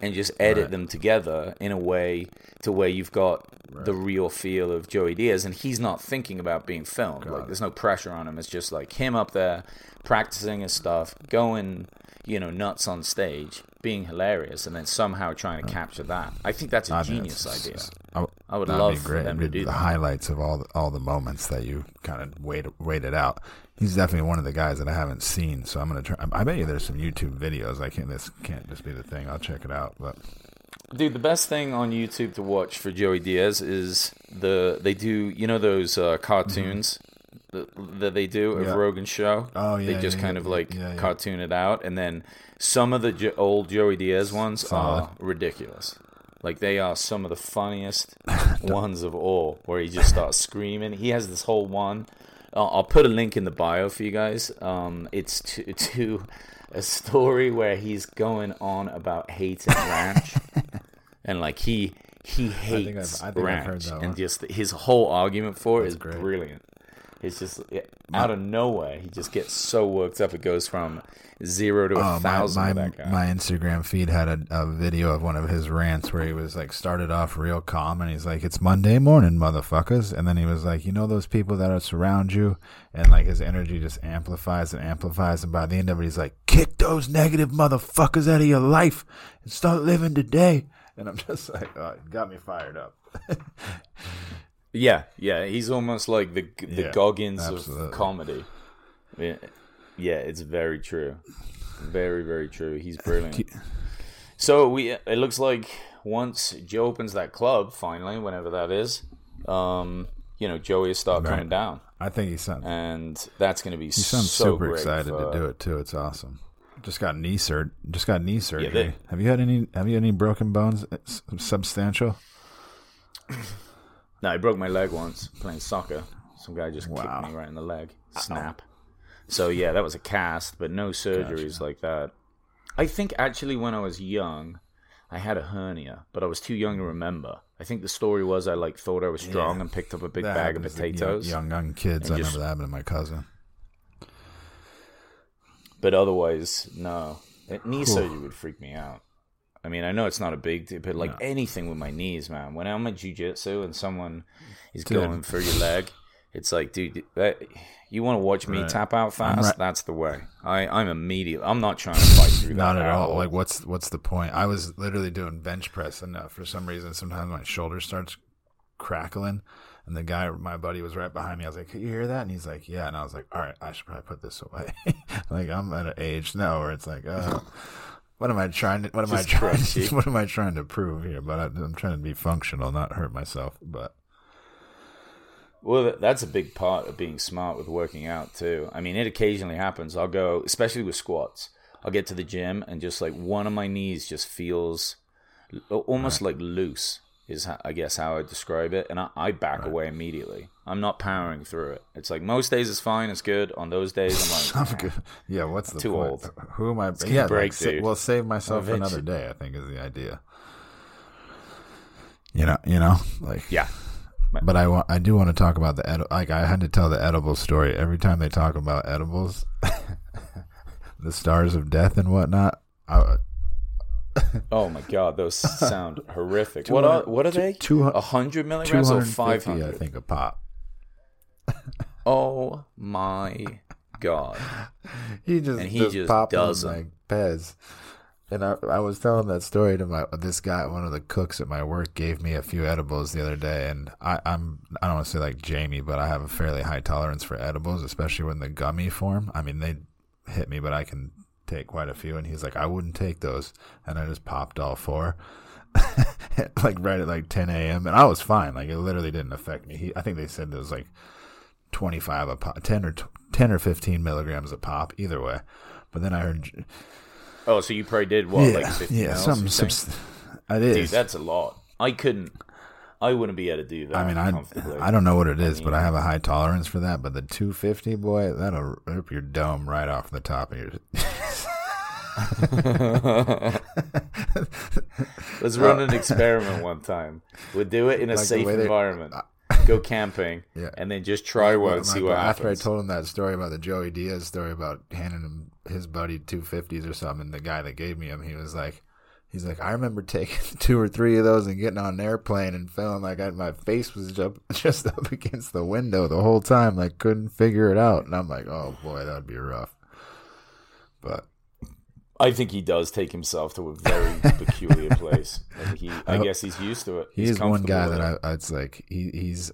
and just edit Right. them together in a way to where you've got the real feel of Joey Diaz, and he's not thinking about being filmed. like, there's no pressure on him. It's just like him up there practicing his stuff, going, you know, nuts on stage, being hilarious, and then somehow trying to capture that. I think that's a I mean, genius it's- idea. it's- I, I would love for them to do the that. highlights of all the, all the moments that you kind of wait waited out. He's definitely one of the guys that I haven't seen, so I'm gonna try. I bet you there's some YouTube videos. I can't. This can't just be the thing. I'll check it out. But Dude, the best thing on YouTube to watch for Joey Diaz is the they do you know those uh, cartoons that, that they do of Mm-hmm. Yeah. Rogan's show. Oh, yeah, they just yeah, kind yeah, of like cartoon it out, and then some of the jo- old Joey Diaz ones Solid. are ridiculous. Like they are some of the funniest ones of all, where he just starts screaming. He has this whole one. I'll I'll put a link in the bio for you guys. Um, it's to, to a story where he's going on about hating ranch, and like he he think hates I've- I think I've ranch, heard that and just his whole argument for it That's is great. brilliant. It's just yeah, out of nowhere, he just gets so worked up. It goes from zero to a Oh, my thousand my, guy. my Instagram feed had a, a video of one of his rants where he was like started off real calm and he's like, "It's Monday morning, motherfuckers," and then he was like, "You know those people that are surround you," and like his energy just amplifies and amplifies, and by the end of it, he's like, "Kick those negative motherfuckers out of your life and start living today." And I'm just like, oh, it got me fired up. Yeah, yeah, he's almost like the the Yeah, Goggins absolutely. of comedy. Yeah, yeah, it's very true, very very true. He's brilliant. So we, it looks like once Joe opens that club finally, whenever that is, um, you know, Joey start Right. coming down, I think he sounds and that's going to be he sounds so super great excited for- to do it too. It's awesome. Just got knee sur- Just got knee surgery. they- have you had any? Have you had any broken bones? uh, Substantial. No, I broke my leg once playing soccer. Some guy just Wow. kicked me right in the leg. Snap. So yeah, that was a cast, but no surgeries like that. I think actually when I was young, I had a hernia, but I was too young to remember. I think the story was I like thought I was strong and picked up a big That bag of happens to young- potatoes. Young, young kids. I just- remember that happened to my cousin. But otherwise, no. Knee surgery would freak me out. I mean, I know it's not a big deal, but like anything with my knees, man. When I'm at jujitsu and someone is Dude. going for your leg, it's like, dude, that, you want to watch me Right. tap out fast? right- That's the way. I, I'm immediate. I'm not trying to fight through that. Not at all. Like, what's what's the point? I was literally doing bench press, and uh, for some reason, sometimes my shoulder starts crackling. And the guy, my buddy, was right behind me. I was like, "Can you hear that?" And he's like, "Yeah." And I was like, "All right, I should probably put this away." like I'm at an age now where it's like, uh, what am I trying to? What am Just I trying? crunchy. what am I trying to prove here? But I, I'm trying to be functional, not hurt myself. But Well, that's a big part of being smart with working out too. I mean, it occasionally happens. I'll go, especially with squats. I'll get to the gym and just like one of my knees just feels almost like loose. Is how, I guess how I describe it, and I, I back away immediately. I'm not powering through it. It's like most days it's fine, it's good. On those days, I'm like, I'm good. Yeah, what's the Too point? old. Who am I? gonna yeah, break, like, sa- dude. well, save myself for another Eventually. day. I think is the idea. You know, you know, like yeah, But I want, I do want to talk about the edi- like I had to tell the edible story every time they talk about edibles, the stars of death and whatnot. I, Oh my god, those sound horrific. What are what are they? Two hundred hun- milligrams or 250, five I think, a pop. Oh my god! He just And he just, just popped does them 'em. like Pez. And I, I was telling that story to my this guy, one of the cooks at my work, gave me a few edibles the other day, and I, I'm I don't want to say like Jamie, but I have a fairly high tolerance for edibles, especially when the gummy form. I mean, they hit me, but I can take quite a few. And he's like, I wouldn't take those, and I just popped all four, like right at like 10 a.m. and I was fine. Like it literally didn't affect me. He, I think they said there was like 25 a pop, 10 or tw- 10 or 15 milligrams a pop, either way. But then I heard, Oh, so you probably did what, yeah, like fifty yeah, mils, something. you? Subs- it is. Dude, that's a lot. I couldn't. I wouldn't be able to do that. I mean, I. I don't know what it is, but I have a high tolerance for that. But the 250, boy, that'll rip your dome right off the top of your. Let's run an experiment one time. We'll do it in a Like safe they- environment. Go camping, Yeah. and then just try one and see what After I told him that story about the Joey Diaz story about handing him his buddy 250s or something, the guy that gave me him, he was like, he's like, I remember taking two or three of those and getting on an airplane and feeling like I, my face was just, just up against the window the whole time, like couldn't figure it out. And I'm like, oh boy, that would be rough. But I think he does take himself to a very peculiar place. Like he, I guess he's used to it. He's, one guy that. I, it's like he he's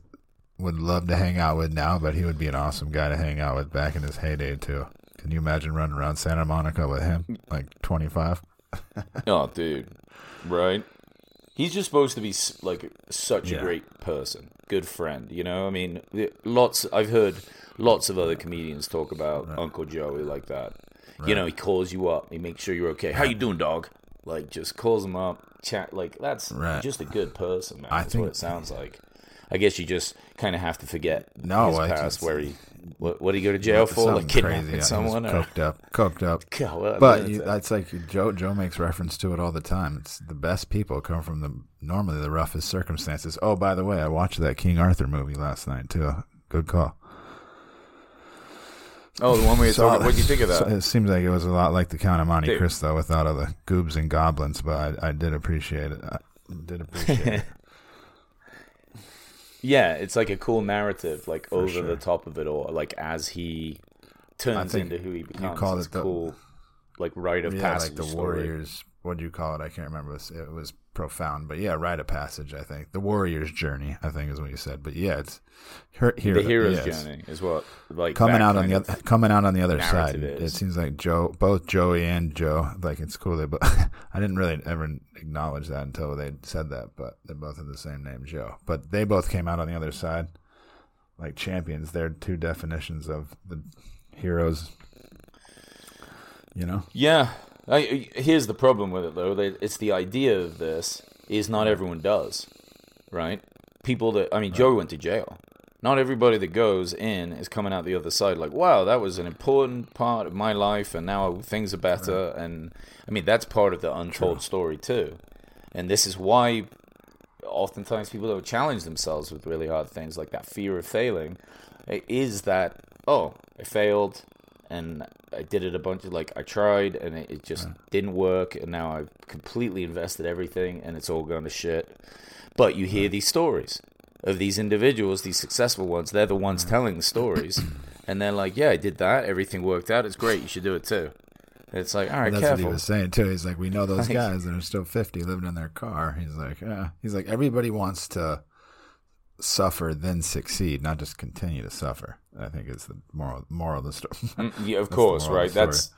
would love to hang out with now, but he would be an awesome guy to hang out with back in his heyday too. Can you imagine running around Santa Monica with him, like twenty five? Oh, dude, right? He's just supposed to be like such Yeah. a great person, good friend. You know, I mean, lots. I've heard lots of other comedians talk about Uncle Joey like that. You know, he calls you up, he makes sure you're okay. How you doing, dog? Like, just calls him up, chat. Like, that's Right. just a good person, man. I That's think- what it sounds like. I guess you just kind of have to forget No, his I past, just- where he. What, what did he go to jail for? Like kidnapping crazy. someone? He or- was coked up, coked up. God, a But you, that's like Joe. Joe makes reference to it all the time. It's the best people come from the normally the roughest circumstances. Oh, by the way, I watched that King Arthur movie last night too. Good call. Oh, the one where you So- What do you think of that? so it seems like it was a lot like the Count of Monte Dude. Cristo without all the goobs and goblins, but I, I did appreciate it. I did appreciate it. Yeah, it's like a cool narrative, like over sure. the top of it all. Like as he turns into who he becomes. called it's it the- cool, like rite of yeah, passage. like the story. Warriors. What do you call it? I can't remember. It was, it was profound, but yeah, rite of passage. I think the Warrior's journey. I think is what you said. But yeah, it's her, hero, The hero's journey is what like coming out on the other coming out on the other side. narrative It is. seems like Joe, both Joey and Joe, like it's cool. They, but I didn't really ever acknowledge that until they said that. But they both have the same name, Joe. But they both came out on the other side, like champions. They're two definitions of the heroes. You know, Yeah, I, here's the problem with it though. It's the idea of this is not everyone does, right? People that I mean, Joey went to jail. Not everybody that goes in is coming out the other side like, wow, that was an important part of my life, and now things are better. And I mean, that's part of the untold story too. And this is why oftentimes people don't challenge themselves with really hard things like that fear of failing it is that oh i failed and i did it a bunch of like i tried and it, it just didn't work and now i've completely invested everything and it's all gone to shit. But you hear these stories of these individuals these successful ones they're the ones telling the stories and they're like yeah i did that. Everything worked out. It's great. You should do it too. It's like all right that's what he was saying too. He's like, we know those guys that are still fifty living in their car. He's like, yeah. He's like, everybody wants to suffer then succeed, not just continue to suffer. I think is the moral moral of the story. Mm, yeah, of course, right? of That's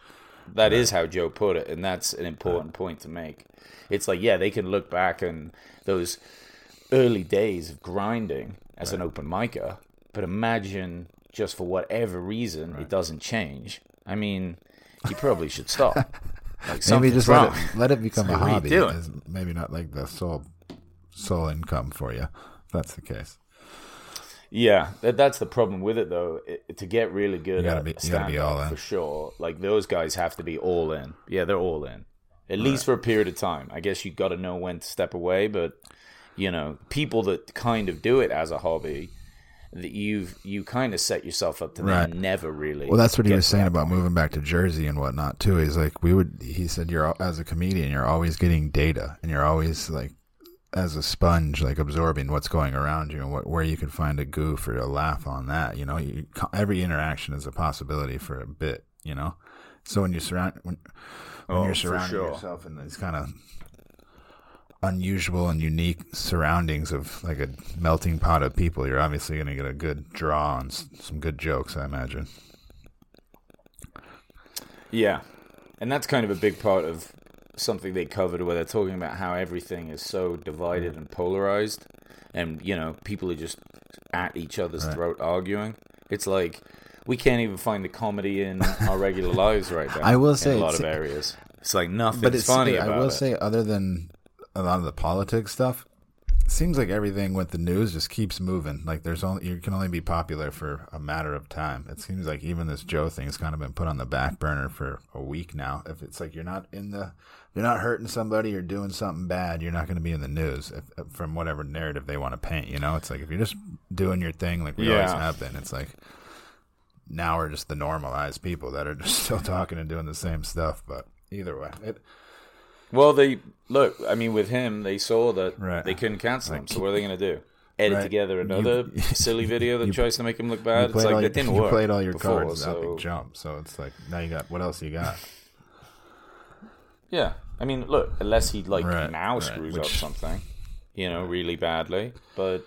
that is how Joe put it, and that's an important point to make. It's like, yeah, they can look back and those early days of grinding as an open micer, but imagine just for whatever reason it doesn't change. I mean, you probably should stop. Like maybe just wrong. let it let it become a like, what are you hobby. maybe not like the sole sole income for you. That's the case. Yeah, that, that's the problem with it, though. It, to get really good at be- you gotta stand be all up, in. for sure. Like those guys have to be all in. Yeah, they're all in, at least for a period of time. I guess you got to know when to step away. But you know, people that kind of do it as a hobby, that you've you kind of set yourself up to Right. never really. Well, that's what he was saying about point. moving back to Jersey and whatnot too. He's like, we would. He said, you're as a comedian, you're always getting data, and you're always like, as a sponge, like absorbing what's going around you and what where you can find a goof or a laugh on that. You know, you, every interaction is a possibility for a bit. You know, so when you surround when when Oh, you're surrounding sure. yourself in these kind of unusual and unique surroundings of like a melting pot of people, you're obviously going to get a good draw on s- some good jokes, I imagine. Yeah, and that's kind of a big part of something they covered, where they're talking about how everything is so divided mm. and polarized, and you know people are just at each other's throat arguing. It's like we can't even find the comedy in our regular lives right now. I will in say a lot of areas. It's like nothing. but it's funny I will it. say, other than a lot of the politics stuff, it seems like everything with the news just keeps moving. Like there's only you can only be popular for a matter of time. It seems like even this Joe thing has kind of been put on the back burner for a week now. If it's like you're not in the, you're not hurting somebody, you're doing something bad, you're not going to be in the news if, from whatever narrative they want to paint. You know, it's like if you're just doing your thing like we always have been, it's like now we're just the normalized people that are just still talking and doing the same stuff. But either way, it. Well, they look. I mean, with him, they saw that Right. they couldn't cancel him. So what are they going to do? Edit Right. together You- another silly video that you- tries to make him look bad. It's like that didn't you work. played all your before, cards so- jump, so it's like now you got what else you got? Yeah, I mean, look, unless he like Right, now right, screws up something, you know, really badly, but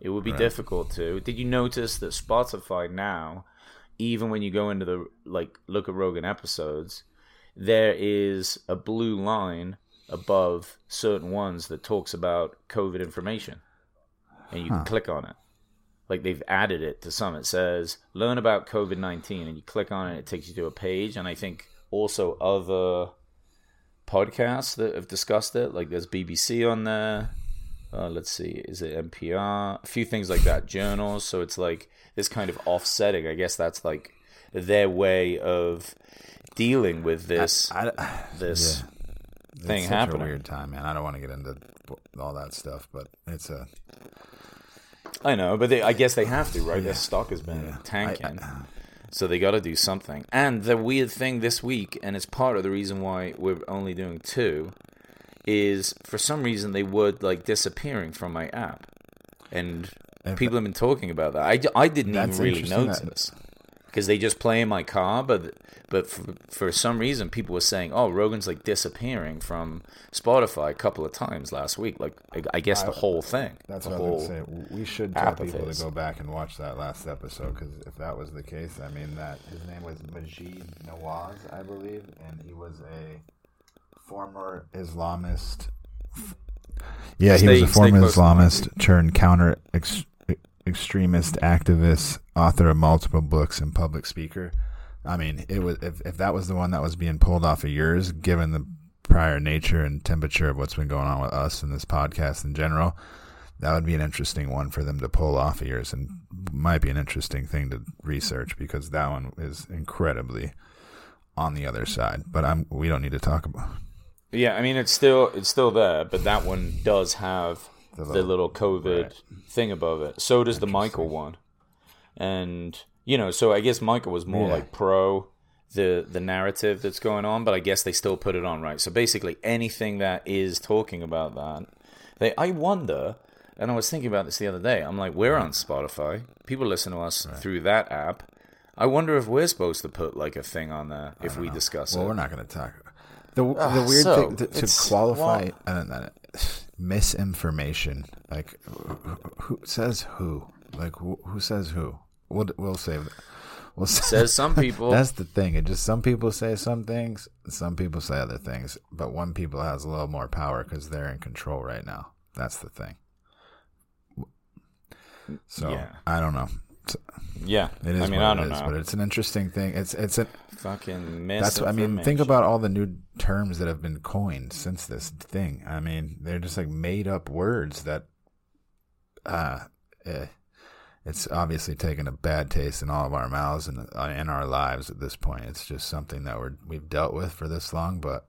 it would be difficult to. Did you notice that Spotify now, even when you go into the like look at Rogan episodes, there is a blue line above certain ones that talks about COVID information, and you can click on it. Like they've added it to some. It says learn about COVID nineteen, and you click on it, it takes you to a page, and I think also other podcasts that have discussed it. Like there's BBC on there. Uh, let's see, is it NPR? A few things like that, journals. So it's like this kind of offsetting. I guess that's like their way of dealing with this I, this thing it's such happening. a weird time, man. I don't want to get into all that stuff, but it's a I know, but they, I guess they have to, right? Their stock has been tanking. So they got to do something. And the weird thing this week, and it's part of the reason why we're only doing two, is for some reason they were like disappearing from my app. And people have been talking about that. I, I didn't even really interesting that- notice because they just play in my car, but but for, for some reason people were saying, "Oh, Rogan's like disappearing from Spotify a couple of times last week." Like I, I guess the whole thing. That's what I was going to say. We should tell people to go back and watch that last episode because if that was the case, I mean that his name was Maajid Nawaz, I believe, and he was a former Islamist. Yeah, he was a former close to the mic, Islamist turned counter ex- extremist activist, author of multiple books, and public speaker. I mean, it was if, if that was the one that was being pulled off of yours, given the prior nature and temperature of what's been going on with us and this podcast in general, that would be an interesting one for them to pull off of yours, and might be an interesting thing to research because that one is incredibly on the other side. But I'm we don't need to talk about. Yeah, I mean it's still it's still there, but that one does have the little- little, COVID thing above it. So does the Michael one, and you know, so I guess Michael was more Yeah. like pro the the narrative that's going on, but I guess they still put it on right. So basically, anything that is talking about that, they I wonder. And I was thinking about this the other day. I'm like, we're on Spotify. People listen to us through that app. I wonder if we're supposed to put like a thing on there if we discuss Well, it. we're not going to talk. The the Ah, weird so, thing to, to qualify I don't know, misinformation. Like who, who says who? Like who, who says who? We'll we'll save. We'll say, Says some people. That's the thing. It just some people say some things, some people say other things. But one people has a little more power because they're in control right now. That's the thing. So Yeah. I don't know. Yeah, It is I mean, I don't is, know. but it's an interesting thing. It's it's a Fucking that's what I mean. Think about all the new terms that have been coined since this thing. I mean, they're just like made up words that, uh, eh, it's obviously taken a bad taste in all of our mouths and uh, in our lives at this point. It's just something that we're we've dealt with for this long, but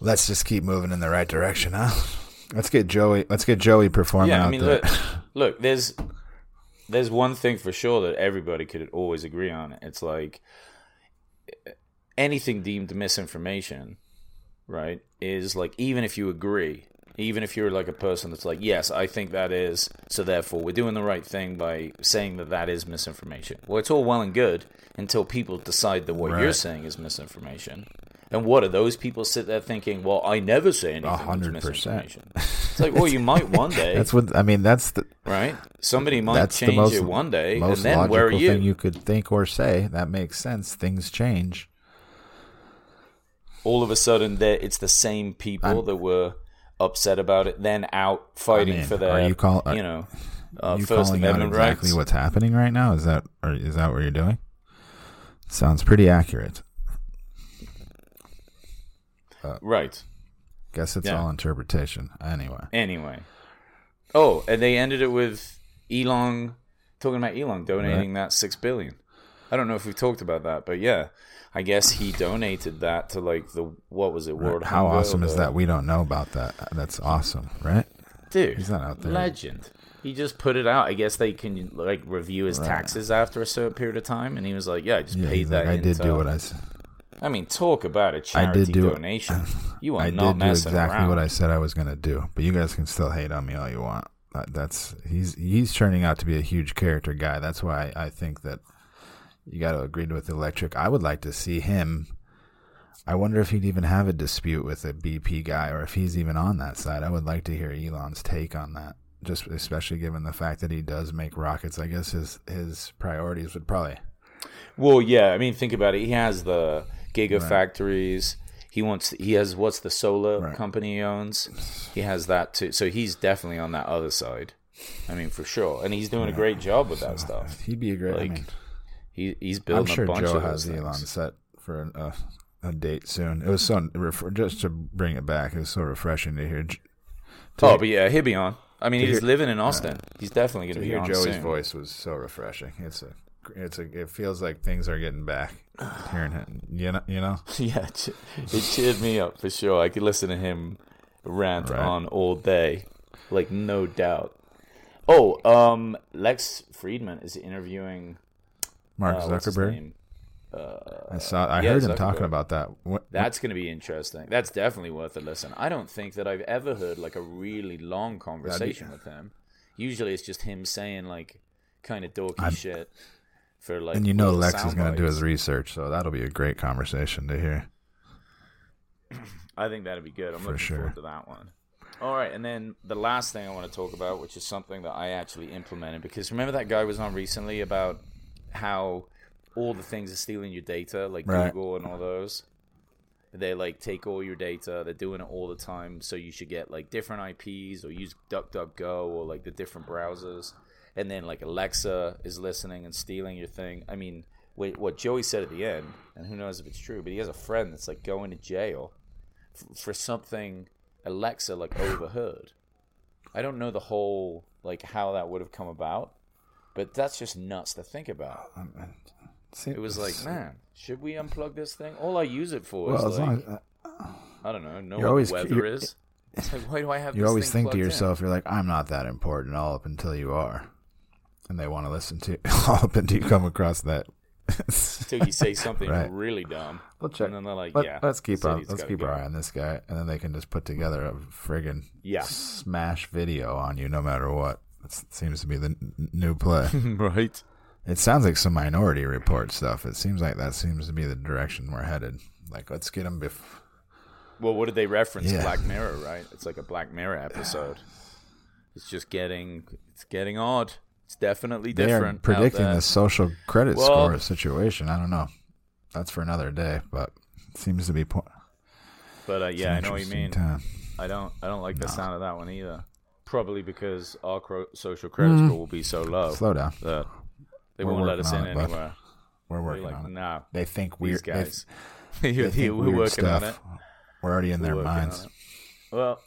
let's just keep moving in the right direction, huh? Let's get Joey. Let's get Joey performing Yeah, I mean, there. look, look. There's there's one thing for sure that everybody could always agree on. It's like anything deemed misinformation, right? Is like even if you agree, even if you're like a person that's like, yes, I think that is, so therefore we're doing the right thing by saying that that is misinformation. Well, it's all well and good until people decide that what you're saying is misinformation. And what are those people sit there thinking? Well, I never say anything that's hundred percent. misinformation. It's like, well, you might one day, That's what I mean. That's the right? Somebody might that's change the most it one day, and most then logical where are you? thing you could think or say. That makes sense. Things change. all of a sudden that it's the same people that were upset about it, then out fighting mean, for their, are you call- are- you know, uh, you First calling out Amendment exactly rights. what's happening right now? Is that or is that what you're doing? Sounds pretty accurate. right. I guess it's Yeah. all interpretation. Anyway, Anyway, oh, and they ended it with Elon talking about Elon donating that six billion. I don't know if we've talked about that, but yeah, I guess he donated that to like the what was it? World how awesome is that? We don't know about that. That's awesome, right? dude? He's not out there. Legend. He just put it out. I guess they can like review his taxes after a certain period of time, and he was like, "Yeah, I just Yeah, paid that." like, I did do what I. s- I mean, talk about a charity do- donation. You are I not did do messing exactly around. what I said I was going to do. But you guys can still hate on me all you want. That- That's he's he's turning out to be a huge character guy. That's why I think that you got to agree with Electric. I would like to see him. I wonder if he'd even have a dispute with a BP guy, or if he's even on that side. I would like to hear Elon's take on that. Just especially given the fact that he does make rockets. I guess his his priorities would probably Well, yeah. I mean, think about it. He has the gigafactories. He wants. He has what's the solar Right. company he owns. He has that too. So he's definitely on that other side. I mean, for sure, and he's doing a great job with that stuff. he'd be a great. I Like, mean, He he's building. I'm sure a bunch Joe of has those Elon set for an, uh, a date soon. It was so just to bring it back. It was so refreshing to hear. To Oh, but yeah, he'll be on. I mean, he's hear- living in Austin. He's definitely going to to be hear on Joey's soon. voice was so refreshing. It's a, it's a. It feels like things are getting back. Hearing him, you know, you know. yeah, it cheered me up for sure. I could listen to him rant Right. on all day, like no doubt. Oh, um, Lex Fridman is interviewing Mark uh, Zuckerberg. name? I saw. I yeah, heard him Zuckerberg. talking about that. What, That's going to be interesting. That's definitely worth a listen. I don't think that I've ever heard like a really long conversation with him. Usually, it's just him saying like kind of dorky shit for like. and you know, Lex is going to do his research, so that'll be a great conversation to hear. I think that'd be good. I'm looking sure. forward to that one. All right, and then the last thing I want to talk about, which is something that I actually implemented, because remember that guy was on recently about how all the things are stealing your data, like Right. Google and all those. They like take all your data. They're doing it all the time, so you should get like different IPs or use DuckDuckGo or like the different browsers. And then like Alexa is listening and stealing your thing. I mean, wait, what Joey said at the end, and who knows if it's true, but he has a friend that's like going to jail f- for something Alexa like overheard. I don't know the whole like how that would have come about, but that's just nuts to think about. It was like, man, should we unplug this thing? All I use it for well, is like, as, uh, I don't know, know what always- the weather is. It's like, why do I have? you always think to plugged in? yourself, you're like, I'm not that important, all up until you are, and they want to listen to all up until you come across that. Till you say something Right. really dumb, We'll check. and then they're like, Let, yeah, let's keep on. Let's keep go. our eye on this guy, and then they can just put together a friggin' Yeah. smash video on you, no matter what. That seems to be the n- new play. right? it sounds like some Minority Report stuff. It seems like that seems to be the direction we're headed. Like, let's get them before. Well, what did they reference? Yeah. Black Mirror, right? It's like a Black Mirror episode. It's just getting, it's getting odd. It's definitely They different. are predicting the social credit Well- score situation. I don't know. That's for another day, but it seems to be. Po- But uh, yeah, I know what you mean. time. I don't, I don't like the sound of that one either. Probably because our cro- social credit score will be so low Mm. Slow down. they We're won't let us in it, anywhere. We're We're working like, on it. nah, They think we're. guys. They, they We're weird working stuff. on it. We're already in their We're on minds. Well,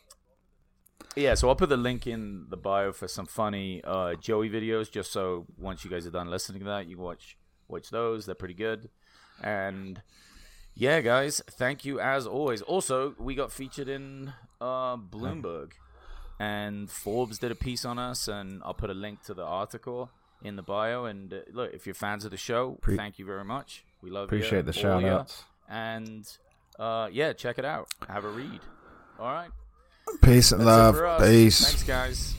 yeah. So I'll put the link in the bio for some funny uh, Joey videos, just so once you guys are done listening to that, you can watch watch those. They're pretty good. And yeah, guys, thank you as always. Also, we got featured in uh, Bloomberg, and Forbes did a piece on us, and I'll put a link to the article. in the bio. And uh, look, if you're fans of the show, Pre- thank you very much. We love Appreciate you. the shout outs. And uh, yeah, check it out. Have a read. All right. Peace and That's love. it for us. Peace. Thanks, guys.